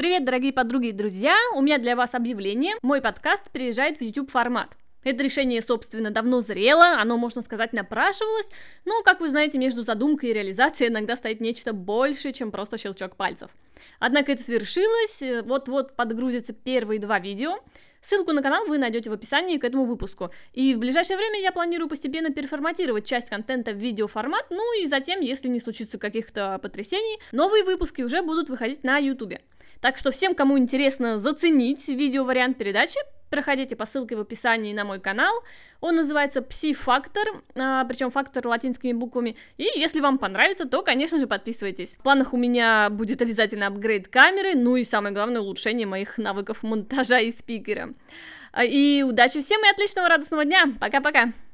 Привет, дорогие подруги и друзья! У меня для вас объявление. Мой подкаст переезжает в YouTube формат. Это решение, собственно, давно зрело, оно, можно сказать, напрашивалось, но, как вы знаете, между задумкой и реализацией иногда стоит нечто большее, чем просто щелчок пальцев. Однако это свершилось, э, вот-вот подгрузятся первые два видео, Ссылку на канал вы найдете в описании к этому выпуску. И в ближайшее время я планирую постепенно переформатировать часть контента в видеоформат, ну и затем, если не случится каких-то потрясений, новые выпуски уже будут выходить на ютубе. Так что всем, кому интересно заценить видео-вариант передачи, проходите по ссылке в описании на мой канал. Он называется Пси-фактор, а, причем фактор латинскими буквами. И если вам понравится, то, конечно же, подписывайтесь. В планах у меня будет обязательно апгрейд камеры, ну и самое главное, улучшение моих навыков монтажа и спикера. А, и удачи всем и отличного радостного дня. Пока-пока.